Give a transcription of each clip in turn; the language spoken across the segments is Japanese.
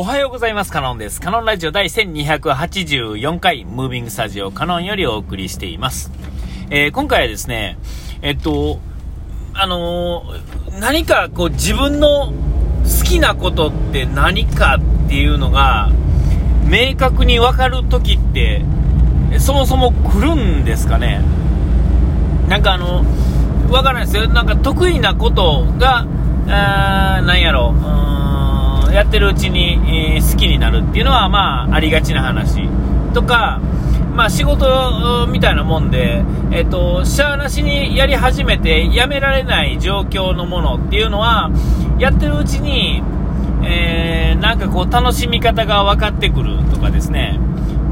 おはようございます。カノンです。カノンラジオ第1284回、ムービングスタジオカノンよりお送りしています。えー、今回はですね、えっと、あのー、何かこう自分の好きなことって何かっていうのが、明確にわかるときって、そもそも来るんですかね。なんかあの、わからないですよ。なんか得意なことが、あなんやろう、やってるうちに、えー、好きになるっていうのは、まあ、ありがちな話。とか、まあ、仕事みたいなもんで、えっ、と、しゃーなしにやり始めてやめられない状況のものっていうのは、やってるうちに、えー、なんかこう、楽しみ方が分かってくるとかですね。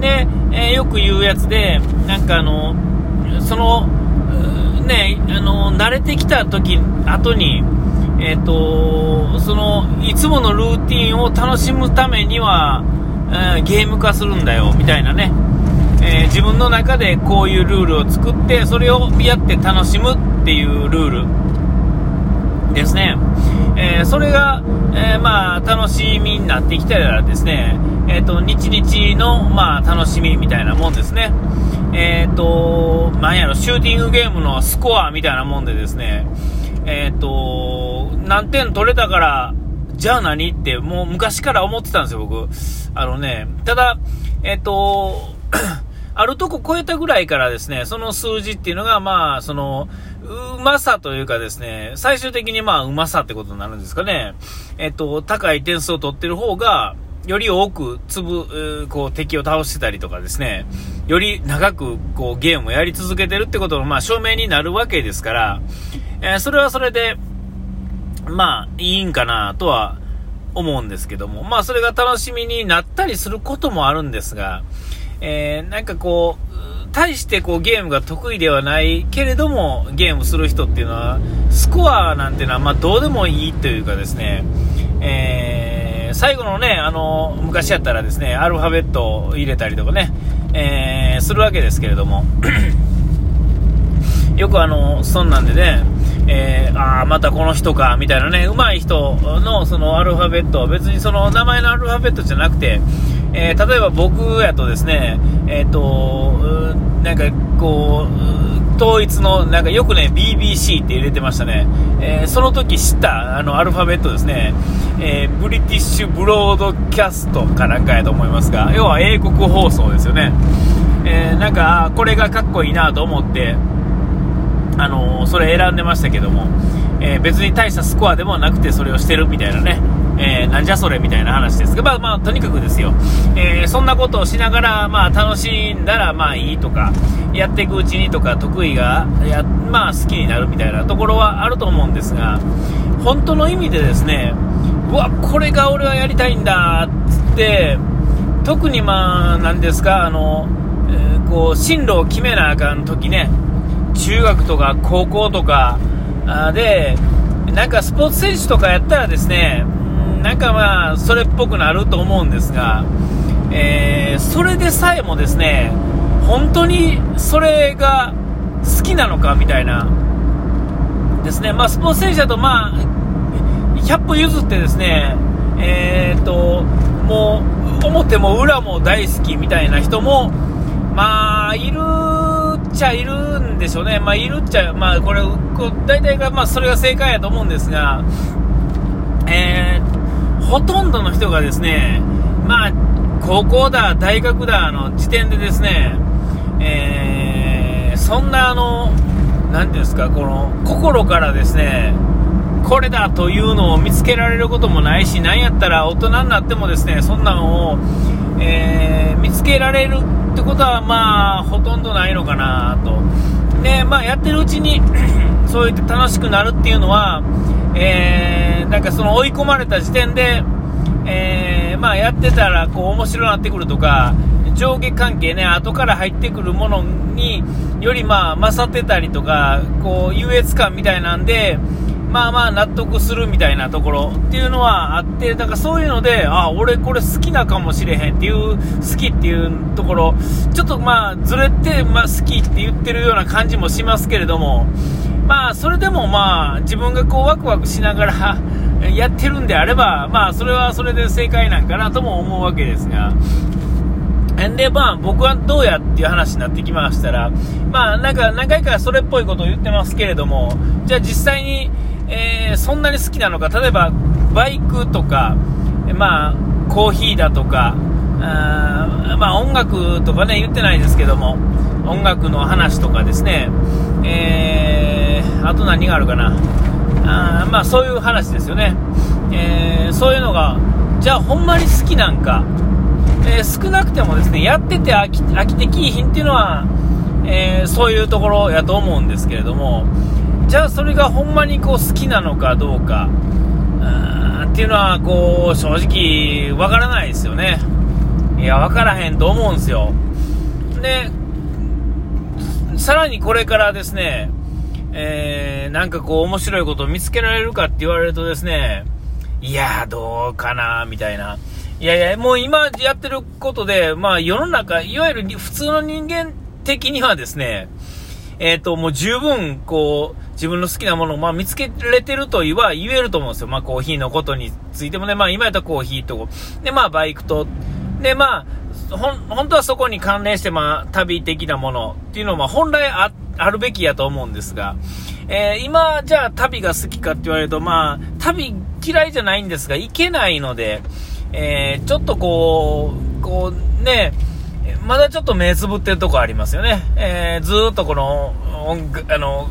で、えー、よく言うやつで、なんかあの、その、ね、あの、慣れてきた時、後に、えっ、ー、と、その、いつものルーティンを楽しむためには、えー、ゲーム化するんだよ、みたいなね。えー、自分の中でこういうルールを作って、それをやって楽しむっていうルールですね。え、それが、えー、まあ、楽しみになってきたらですね、えっ、と、日々の、まあ、楽しみみたいなもんですね。えっ、と、なんやろ、シューティングゲームのスコアみたいなもんでですね、えっ、と、何点取れたから、じゃあ何って、もう昔から思ってたんですよ、僕。あのね、ただ、えっ、と、あるとこ超えたぐらいからですね、その数字っていうのが、まあ、その、うまさというかですね、最終的にまあ、うまさってことになるんですかね。えっと、高い点数を取ってる方が、より多く粒、こう敵を倒してたりとかですね、より長くこうゲームをやり続けてるってことのまあ証明になるわけですから、えー、それはそれで、まあいいんかなとは思うんですけども、まあそれが楽しみになったりすることもあるんですが、えー、なんかこう、大してこうゲームが得意ではないけれどもゲームする人っていうのは、スコアなんていうのはまどうでもいいというかですね、えー、最後のね、あの、昔やったらですね、アルファベットを入れたりとかね、えー、するわけですけれども、よくあの、そんなんでね、えー、ああ、またこの人か、みたいなね、上手い人のそのアルファベット、別にその名前のアルファベットじゃなくて、えー、例えば僕やとですね、えっ、ー、と、なんかこう、統一の、なんかよくね、BBC って入れてましたね。えー、その時知ったあのアルファベットですね、えブリティッシュブロードキャストかなんかやと思いますが、要は英国放送ですよね。えなんか、これがかっこいいなと思って、あのそれ選んでましたけども、え別に大したスコアでもなくてそれをしてるみたいなね、えー、なんじゃそれみたいな話ですが、まあまあ、とにかくですよ、えー、そんなことをしながら、まあ、楽しんだら、まあいいとか、やっていくうちにとか、得意が、や、まあ好きになるみたいなところはあると思うんですが、本当の意味でですね、うわ、これが俺はやりたいんだっ、つって、特にまあ、なんですか、あの、ー、こう、進路を決めなあかん時ね、中学とか高校とかで、なんかスポーツ選手とかやったらですね、なんかまあ、それっぽくなると思うんですが、えー、それでさえもですね、本当にそれが好きなのかみたいな、ですね、まあ、スポーツ選手だと、まあ、100歩譲ってですね、えー、っと、もう、表も裏も大好きみたいな人も、まあ、いるちゃいるんでしょうね。まあ、いるっちゃ、まあ、これ、こ大体が、まあ、それが正解やと思うんですが、えー、ほとんどの人がですね、まあ、高校だ、大学だの時点でですね、えー、そんなあの、なんていうんですか、この、心からですね、これだというのを見つけられることもないし、なんやったら大人になってもですね、そんなのを、えー、見つけられるってことは、まあ、ほとんどないのかなと。で、まあ、やってるうちに そう言って楽しくなるっていうのは、えー、なんかその追い込まれた時点で、えー、まあやってたらこう面白くなってくるとか、上下関係ね、後から入ってくるものによりまあ勝ってたりとか、こう優越感みたいなんで、まあまあ納得するみたいなところっていうのはあって、だからそういうので、あ、俺これ好きなかもしれへんっていう、好きっていうところ、ちょっとまあずれて、まあ好きって言ってるような感じもしますけれども、まあ、それでもまあ、自分がこうワクワクしながら、やってるんであれば、まあ、それはそれで正解なんかなとも思うわけですが、で、まあ、僕はどうやっていう話になってきましたら、まあ、なんか、何回かそれっぽいことを言ってますけれども、じゃあ実際に、えー、そんなに好きなのか、例えば、バイクとか、まあ、コーヒーだとか、あまあ、音楽とかね、言ってないですけども、音楽の話とかですね、えー、あと何があるかな、あまあ、そういう話ですよね、えー、そういうのが、じゃあ、ほんまに好きなんか、えー、少なくてもですね、やってて飽き飽きてきいひんっていうのは、え、そういうところやと思うんですけれども、じゃあそれがほんまにこう好きなのかどうかう、っていうのは、こう、正直、わからないですよね。いや、わからへんと思うんですよ。で、さらにこれからですね、えー、なんかこう、面白いことを見つけられるかって言われるとですね、いやどうかな、みたいな。いやいや、もう今やってることで、まあ世の中、いわゆる普通の人間的にはですね、えっ、ー、と、もう十分、こう、自分の好きなものを、まあ、見つけれてるとは言えると思うんですよ。まあ、コーヒーのことについてもね、まあ、今やったらコーヒーと、で、まあ、バイクと、で、まあ、ほん、本当はそこに関連して、まあ、旅的なもの。っていうのは、まあ本来あ、あるべきやと思うんですが、えー、今、じゃあ旅が好きかって言われると、まあ、旅嫌いじゃないんですが、行けないので、えー、ちょっとこう、こう、ね、まだちょっと目つぶってるとこありますよね。えー、ずっとこの、あの、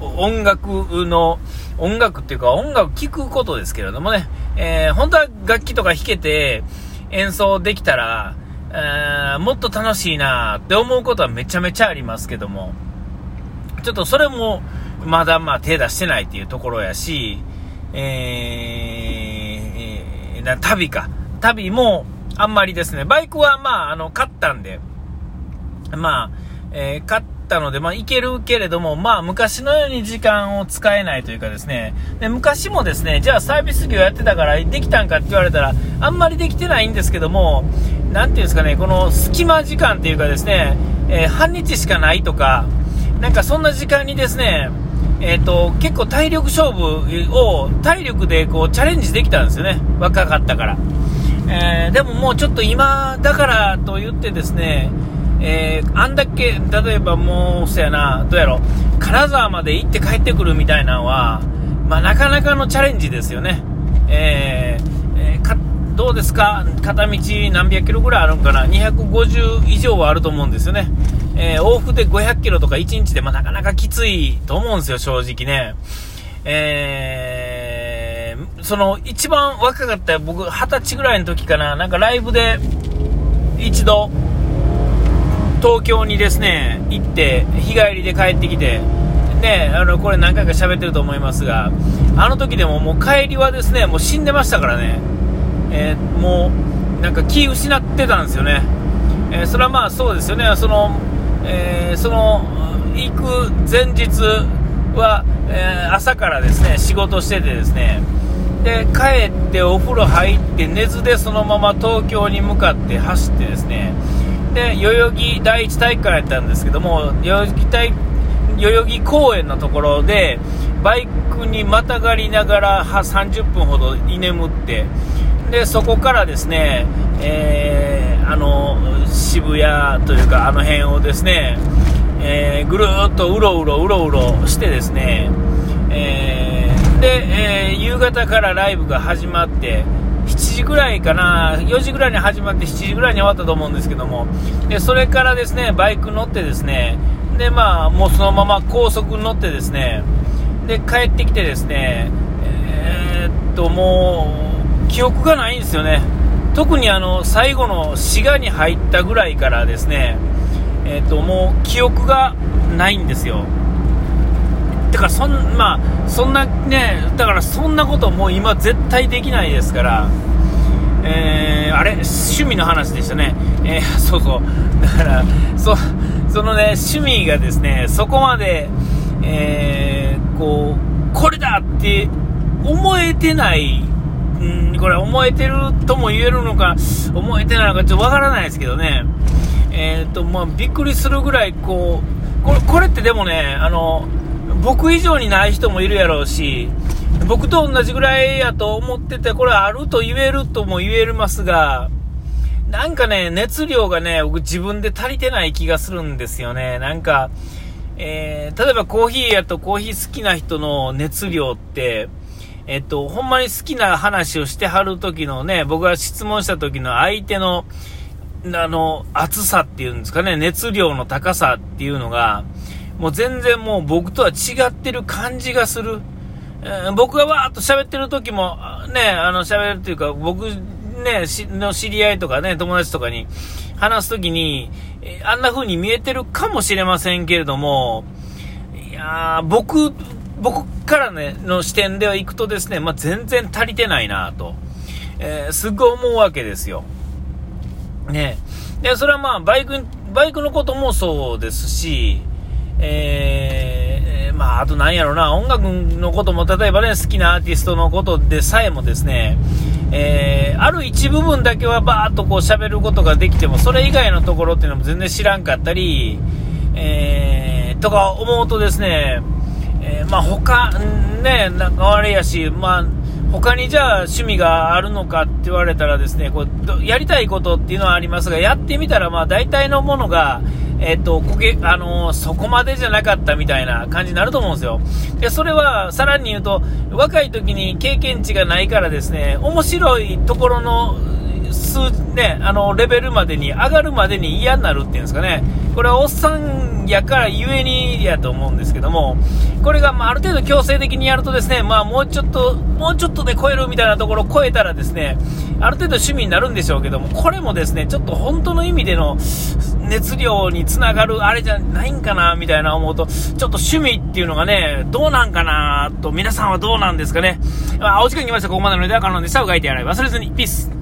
音楽の、音楽っていうか音楽聴くことですけれどもね、えー、本当は楽器とか弾けて演奏できたら、えー、もっと楽しいなって思うことはめちゃめちゃありますけども、ちょっとそれもまだまあ手出してないっていうところやし、えー、な旅か。旅もあんまりですね、バイクはまあ、あの、買ったんで、まあ、えー、買ったので、まあ、いけるけれども、まあ、昔のように時間を使えないというかですね、で昔もですね、じゃあサービス業やってたからできたんかって言われたら、あんまりできてないんですけども、なんていうんですかね、この隙間時間っていうかですね、えー、半日しかないとか、なんかそんな時間にですね、えっ、ー、と、結構体力勝負を体力でこうチャレンジできたんですよね。若かったから。えー、でももうちょっと今だからと言ってですね、えー、あんだけ、例えばもう、そやな、どうやろ、金沢まで行って帰ってくるみたいなのは、まあ、なかなかのチャレンジですよね。えー、えー、どうですか片道何百キロぐらいあるんかな ?250 以上はあると思うんですよね。えー、往復で500キロとか1日で、まあ、なかなかきついと思うんですよ、正直ね。えー、その、一番若かった僕、二十歳ぐらいの時かな、なんかライブで、一度、東京にですね、行って、日帰りで帰ってきて、ね、あの、これ何回か喋ってると思いますが、あの時でももう帰りはですね、もう死んでましたからね、えー、もう、なんか気失ってたんですよね。えー、それはまあそうですよね、その、えー、その、行く前日は、え朝からですね、仕事しててですね、で、帰ってお風呂入って寝ずでそのまま東京に向かって走ってですね、で代々木第一体育館やったんですけども代々木体代々木公園のところでバイクにまたがりながら30分ほど居眠ってでそこからですね、えー、あの渋谷というかあの辺をですね、えー、ぐるっとうろうろうろうろしてですね、えー、で、え夕方からライブが始まって7時ぐらいかな、4時ぐらいに始まって7時ぐらいに終わったと思うんですけども、でそれからですね、バイク乗ってですね、で、まあ、もうそのまま高速に乗ってですね、で、帰ってきてですね、えー、っと、もう、記憶がないんですよね。特にあの、最後の滋賀に入ったぐらいからですね、えー、っと、もう記憶がないんですよ。だからそん,、まあ、そんなね、だからそんなこともう今絶対できないですから、えー、あれ、趣味の話でしたね。えー、そうそう。だから、そ、そのね、趣味がですね、そこまで、えー、こう、これだって思えてない、うん、これ思えてるとも言えるのか、思えてないのかちょっとわからないですけどね。えっ、と、まあ、びっくりするぐらい、こう、これ、これってでもね、あの、僕以上にない人もいるやろうし、僕と同じぐらいやと思ってて、これあると言えるとも言えますが、なんかね、熱量がね、僕自分で足りてない気がするんですよね。なんか、えー、例えばコーヒーやとコーヒー好きな人の熱量って、えっと、ほんまに好きな話をしてはる時のね、僕が質問した時の相手の、あの、熱さっていうんですかね、熱量の高さっていうのが、もう全然もう僕とは違ってる感じがする。えー、僕がわーっと喋ってる時も、ね、あの喋るっていうか、僕ね、の知り合いとかね、友達とかに話す時に、あんな風に見えてるかもしれませんけれども、いや僕、僕からね、の視点では行くとですね、まあ、全然足りてないなと、えー、すっごい思うわけですよ。ね。で、それはまあ、バイク、バイクのこともそうですし、えー、まあ、あと何やろな、音楽のことも、例えばね、好きなアーティストのことでさえもですね、えー、ある一部分だけはバーっとこう喋ることができても、それ以外のところっていうのも全然知らんかったり、えー、とか思うとですね、えー、まあ他、ね、なんかあれやし、まあ、他にじゃあ趣味があるのかって言われたらですね、こうやりたいことっていうのはありますが、やってみたらまあ大体のものが、えっ、と、こけ、あのー、そこまでじゃなかったみたいな感じになると思うんですよ。で、それは、さらに言うと、若い時に経験値がないからですね、面白いところの、数、ね、あの、レベルまでに、上がるまでに嫌になるっていうんですかね。これはおっさんやからゆえにやと思うんですけども、これが、まあ、ある程度強制的にやるとですね、まあ、もうちょっと、もうちょっとで超えるみたいなところを超えたらですね、ある程度趣味になるんでしょうけども、これもですね、ちょっと本当の意味での熱量につながるあれじゃないんかな、みたいな思うと、ちょっと趣味っていうのがね、どうなんかなと、皆さんはどうなんですかね。まあ、お時間来ました。ここまでのでは、可能でした。うがいてやらい忘れずに。ピース。